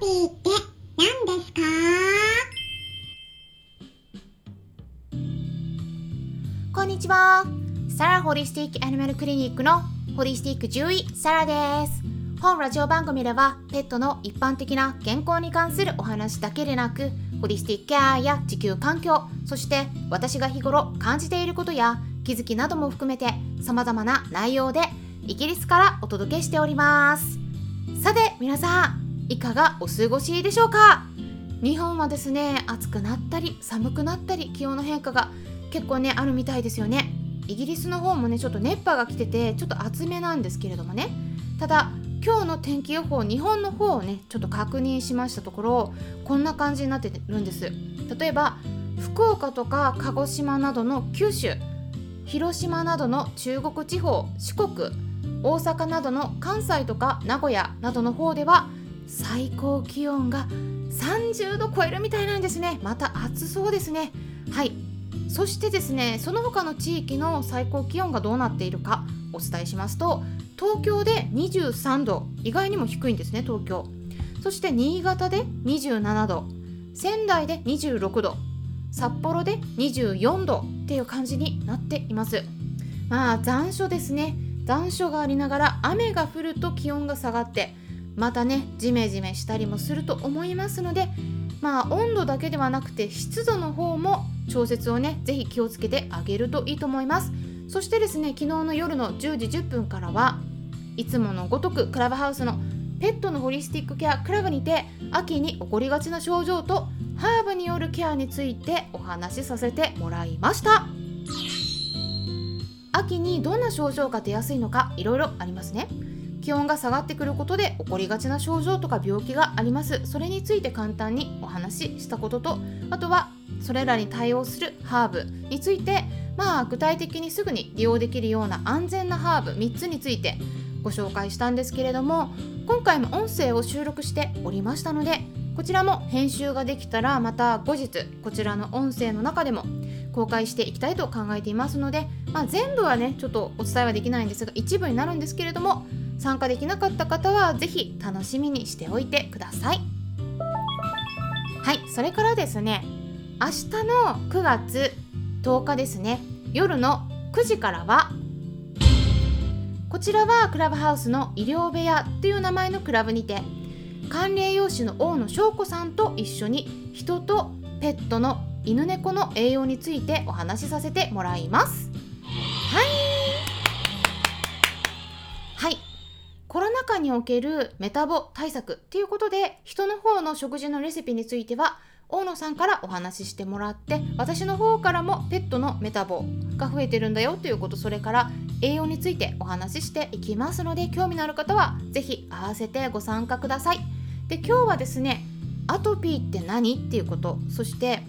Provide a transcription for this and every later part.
ピーって何ですか？こんにちは。サラホリスティックアニマルクリニックのホリスティック獣医サラです。本ラジオ番組ではペットの一般的な健康に関するお話だけでなくホリスティックケアや地球環境そして私が日頃感じていることや気づきなども含めて様々な内容でイギリスからお届けしておりますさて皆さんいかがお過ごしでしょうか？日本はですね暑くなったり寒くなったり気温の変化が結構ねあるみたいですよね。イギリスの方もねちょっと熱波が来ててちょっと暑めなんですけれどもね。ただ今日の天気予報日本の方をねちょっと確認しましたところこんな感じになってるんです。例えば福岡とか鹿児島などの九州広島などの中国地方四国大阪などの関西とか名古屋などの方では最高気温が30度超えるみたいなんですね。また暑そうですね。はい。そしてですねその他の地域の最高気温がどうなっているかお伝えしますと東京で23度意外にも低いんですね東京。そして新潟で27度仙台で26度札幌で24度っていう感じになっています。まあ残暑ですね。残暑がありながら雨が降ると気温が下がってまたねジメジメしたりもすると思いますのでまあ温度だけではなくて湿度の方も調節をねぜひ気をつけてあげるといいと思います。そしてですね昨日の夜の10時10分からはいつものごとくクラブハウスのペットのホリスティックケアクラブにて秋に起こりがちな症状とハーブによるケアについてお話しさせてもらいました。秋にどんな症状が出やすいのかいろいろありますね。気温が下がってくることで起こりがちな症状とか病気があります。それについて簡単にお話ししたこととあとはそれらに対応するハーブについてまあ具体的にすぐに利用できるような安全なハーブ3つについてご紹介したんですけれども今回も音声を収録しておりましたのでこちらも編集ができたらまた後日こちらの音声の中でも公開していきたいと考えていますので、まあ、全部はねちょっとお伝えはできないんですが一部になるんですけれども参加できなかった方は是非楽しみにしておいてください。はいそれからですね明日の9月10日ですね夜の9時からはこちらはクラブハウスの医療部屋という名前のクラブにて管理栄養士の大野翔子さんと一緒に人とペットの犬猫の栄養についてお話しさせてもらいます。はい。におけるメタボ対策っていうことで人の方の食事のレシピについては大野さんからお話ししてもらって私の方からもペットのメタボが増えてるんだよということそれから栄養についてお話ししていきますので興味のある方は是非合わせてご参加ください。で今日はですねアトピーって何っていうことそして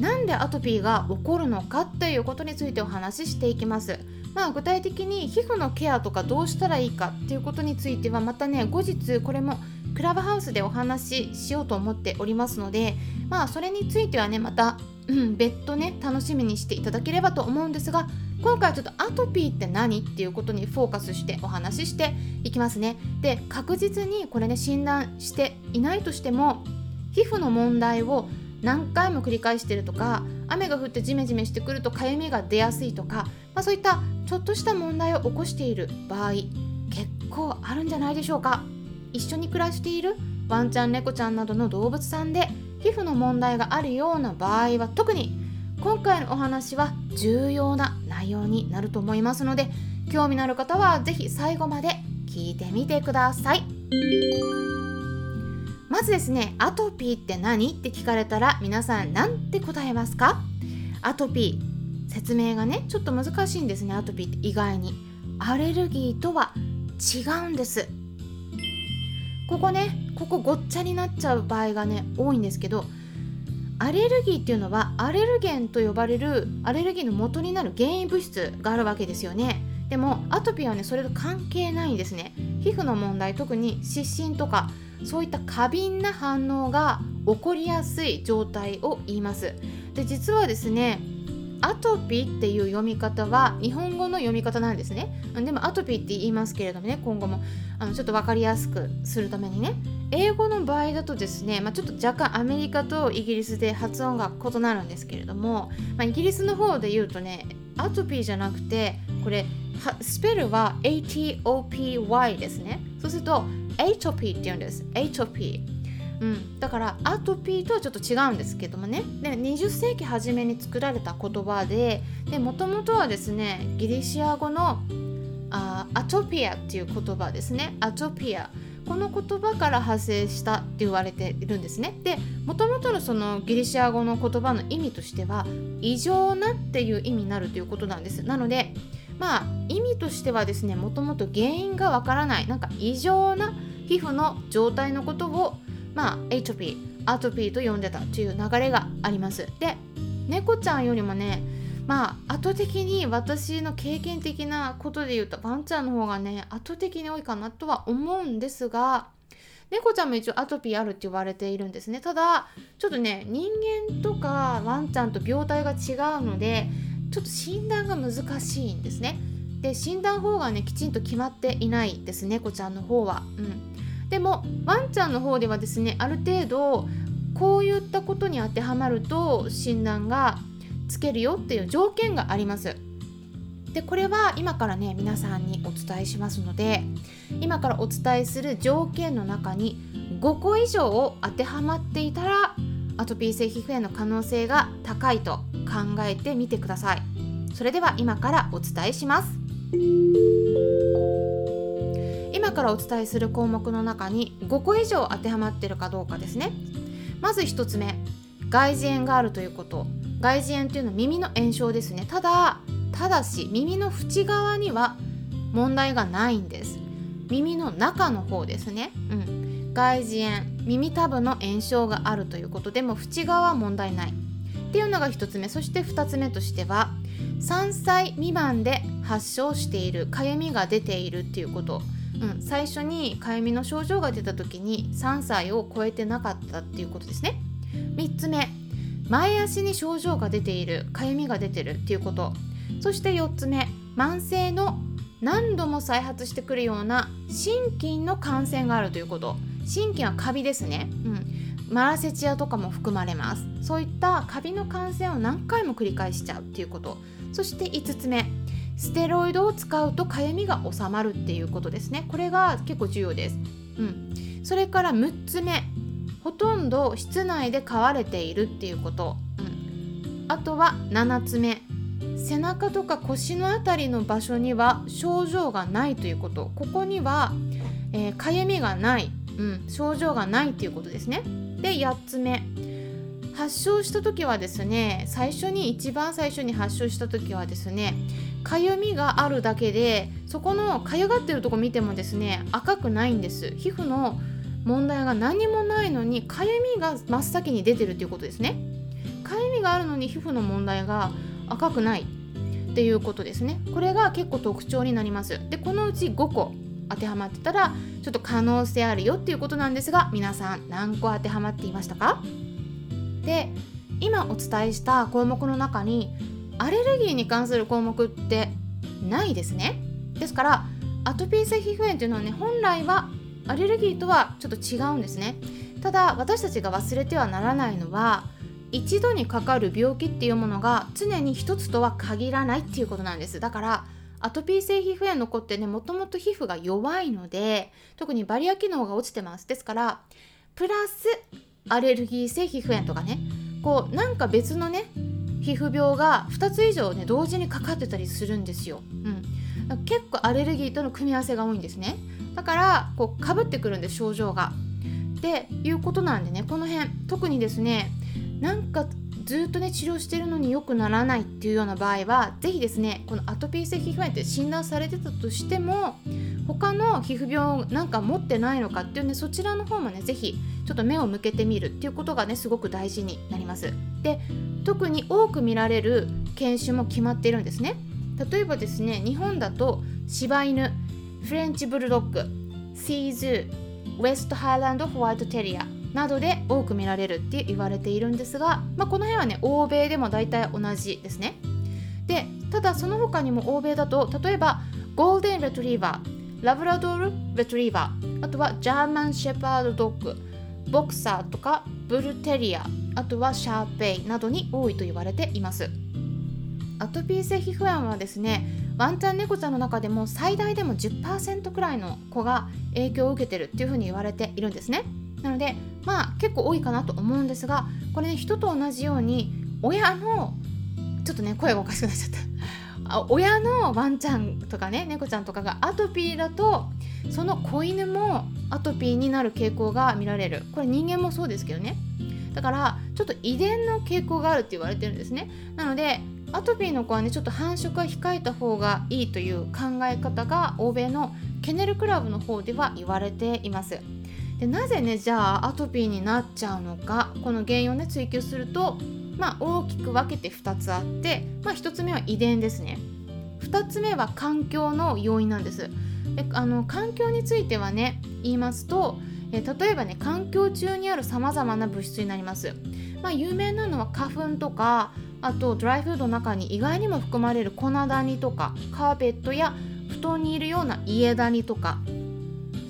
なんでアトピーが起こるのかっていうことについてお話ししていきます。まあ具体的に皮膚のケアとかどうしたらいいかっていうことについてはまたね後日これもクラブハウスでお話ししようと思っておりますのでまあそれについてはねまた、うん、別途ね楽しみにしていただければと思うんですが今回はちょっとアトピーって何っていうことにフォーカスしてお話ししていきますね。で確実にこれね診断していないとしても皮膚の問題を何回も繰り返してるとか雨が降ってジメジメしてくるとかゆみが出やすいとか、まあ、そういったょっとした問題を起こしている場合結構あるんじゃないでしょうか。一緒に暮らしているワンちゃん猫ちゃんなどの動物さんで皮膚の問題があるような場合は特に今回のお話は重要な内容になると思いますので興味のある方は是非最後まで聞いてみてください。まずですねアトピーって何？って聞かれたら皆さん何て答えますか？アトピー説明がねちょっと難しいんですねアトピーって意外に。アレルギーとは違うんです。ここねここごっちゃになっちゃう場合がね多いんですけどアレルギーっていうのはアレルゲンと呼ばれるアレルギーの元になる原因物質があるわけですよね。でもアトピーはねそれと関係ないんですね。皮膚の問題特に湿疹とかそういった過敏な反応が起こりやすい状態を言います。で実はですねアトピーっていう読み方は日本語の読み方なんですね。でもアトピーって言いますけれどもね今後もあのちょっと分かりやすくするためにね。英語の場合だとですね、まあ、ちょっと若干アメリカとイギリスで発音が異なるんですけれども、まあ、イギリスの方で言うとねアトピーじゃなくてこれスペルは ATOPY ですね。そうすると atopy って言うんです。Atopy うん、だからアトピーとはちょっと違うんですけどもね。で20世紀初めに作られた言葉でもともとはですねギリシア語のあアトピアっていう言葉ですね。アトピア。この言葉から派生したって言われているんですね。でもともとのそのギリシア語の言葉の意味としては異常なっていう意味になるということなんです。なのでまあ意味としてはですねもともと原因がわからないなんか異常な皮膚の状態のことをまあエイトピーアトピーと呼んでたという流れがあります。で猫ちゃんよりもねまあ圧倒的に私の経験的なことで言うとワンちゃんの方がね圧倒的に多いかなとは思うんですが猫ちゃんも一応アトピーあるって言われているんですね。ただちょっとね人間とかワンちゃんと病態が違うのでちょっと診断が難しいんですね。で診断法がねきちんと決まっていないです猫ちゃんの方は。うん。でもワンちゃんの方ではですねある程度こういったことに当てはまると診断がつけるよっていう条件があります。でこれは今からね皆さんにお伝えしますので今からお伝えする条件の中に5個以上を当てはまっていたらアトピー性皮膚炎の可能性が高いと考えてみてください。それでは今からお伝えします。からお伝えする項目の中に5個以上当てはまっているかどうかですね。まず1つ目外耳炎があるということ。外耳炎というのは耳の炎症ですね。ただただし耳の縁側には問題がないんです。耳の中の方ですね、うん、外耳炎耳たぶの炎症があるということ。でも縁側は問題ない。っていうのが1つ目。そして2つ目としては3歳未満で発症しているかゆみが出ているっていうこと、うん、最初にかゆみの症状が出た時に3歳を超えてなかったっていうことですね。3つ目前足に症状が出ているかゆみが出てるっていうこと。そして4つ目慢性の何度も再発してくるような心筋の感染があるということ。心筋はカビですね、うん、マラセチアとかも含まれます。そういったカビの感染を何回も繰り返しちゃうっていうこと。そして5つ目ステロイドを使うとかゆみが治まるっていうことですね。これが結構重要です、うん、それから6つ目。ほとんど室内で飼われているっていうこと、うん、あとは7つ目。背中とか腰の辺りの場所には症状がないということ。ここには、えー、みがない、うん、症状がないということですね。で8つ目。発症した時はですね最初に一番最初に発症した時はですねかゆみがあるだけでそこのかゆがってるとこ見てもですね赤くないんです。皮膚の問題が何もないのにかゆみが真っ先に出てるっていうことですね。かゆみがあるのに皮膚の問題が赤くない。っていうことですね。これが結構特徴になります。でこのうち5個当てはまってたらちょっと可能性あるよっていうことなんですが皆さん何個当てはまっていましたか？で今お伝えした項目の中にアレルギーに関する項目ってないですね。ですからアトピー性皮膚炎というのはね本来はアレルギーとはちょっと違うんですね。ただ私たちが忘れてはならないのは一度にかかる病気っていうものが常に一つとは限らないっていうことなんです。だからアトピー性皮膚炎の子ってねもともと皮膚が弱いので特にバリア機能が落ちてます。ですからプラスアレルギー性皮膚炎とかね。こうなんか別のね皮膚病が2つ以上ね同時にかかってたりするんですよ、うん、結構アレルギーとの組み合わせが多いんですね。だからこうかぶってくるんで症状が。っていうことなんでねこの辺特にですねなんかずっとね治療してるのに良くならないっていうような場合は是非ですねこのアトピー性皮膚炎って診断されてたとしても他の皮膚病なんか持ってないのかっていうねそちらの方もね是非ちょっと目を向けてみるっていうことがねすごく大事になります。で特に多く見られる犬種も決まっているんですね。例えばですね日本だと柴犬フレンチブルドッグシーズーウェストハイランドホワイトテリア。などで多く見られるって言われているんですが、まあ、この辺はね欧米でも大体同じですね。でただその他にも欧米だと例えばゴールデンレトリーバーラブラドールレトリーバーあとはジャーマンシェパードドッグボクサーとかブルテリアあとはシャーペイなどに多いと言われています。アトピー性皮膚炎はですねワンちゃん猫ちゃんの中でも最大でも10%くらいの子が影響を受けてるっていうふうに言われているんですね。なのでまあ結構多いかなと思うんですがこれね人と同じように親のちょっとね声がおかしくなっちゃった。あ親のワンちゃんとかね猫ちゃんとかがアトピーだとその子犬もアトピーになる傾向が見られる。これ人間もそうですけどね。だからちょっと遺伝の傾向があるって言われてるんですね。なのでアトピーの子はねちょっと繁殖は控えた方がいいという考え方が欧米のケネルクラブの方では言われています。でなぜねじゃあアトピーになっちゃうのかこの原因をね追求するとまあ大きく分けて2つあって、まあ、1つ目は遺伝ですね。2つ目は環境の要因なんです。であの環境についてはね言いますとえ例えばね環境中にあるさまざまな物質になります、まあ、有名なのは花粉とかあとドライフードの中に意外にも含まれる粉ダニとかカーペットや布団にいるような家ダニとか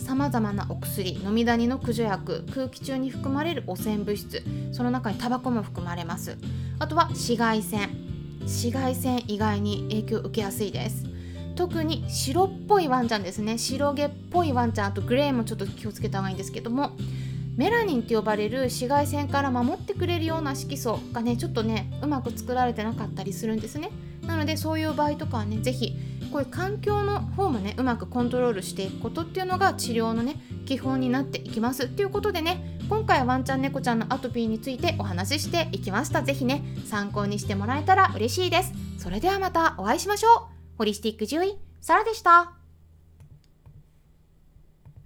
さまざまなお薬飲みダニの駆除薬空気中に含まれる汚染物質その中にタバコも含まれます。あとは紫外線。紫外線以外に影響を受けやすいです。特に白っぽいワンちゃんですね。白毛っぽいワンちゃんあとグレーもちょっと気をつけた方がいいんですけどもメラニンって呼ばれる紫外線から守ってくれるような色素がねちょっとねうまく作られてなかったりするんですね。なのでそういう場合とかはね是非こういう環境の方もねうまくコントロールしていくことっていうのが治療のね基本になっていきますということでね今回はワンちゃん猫ちゃんのアトピーについてお話ししていきました。是非ね参考にしてもらえたら嬉しいです。それではまたお会いしましょう。ホリスティック獣医サラでした。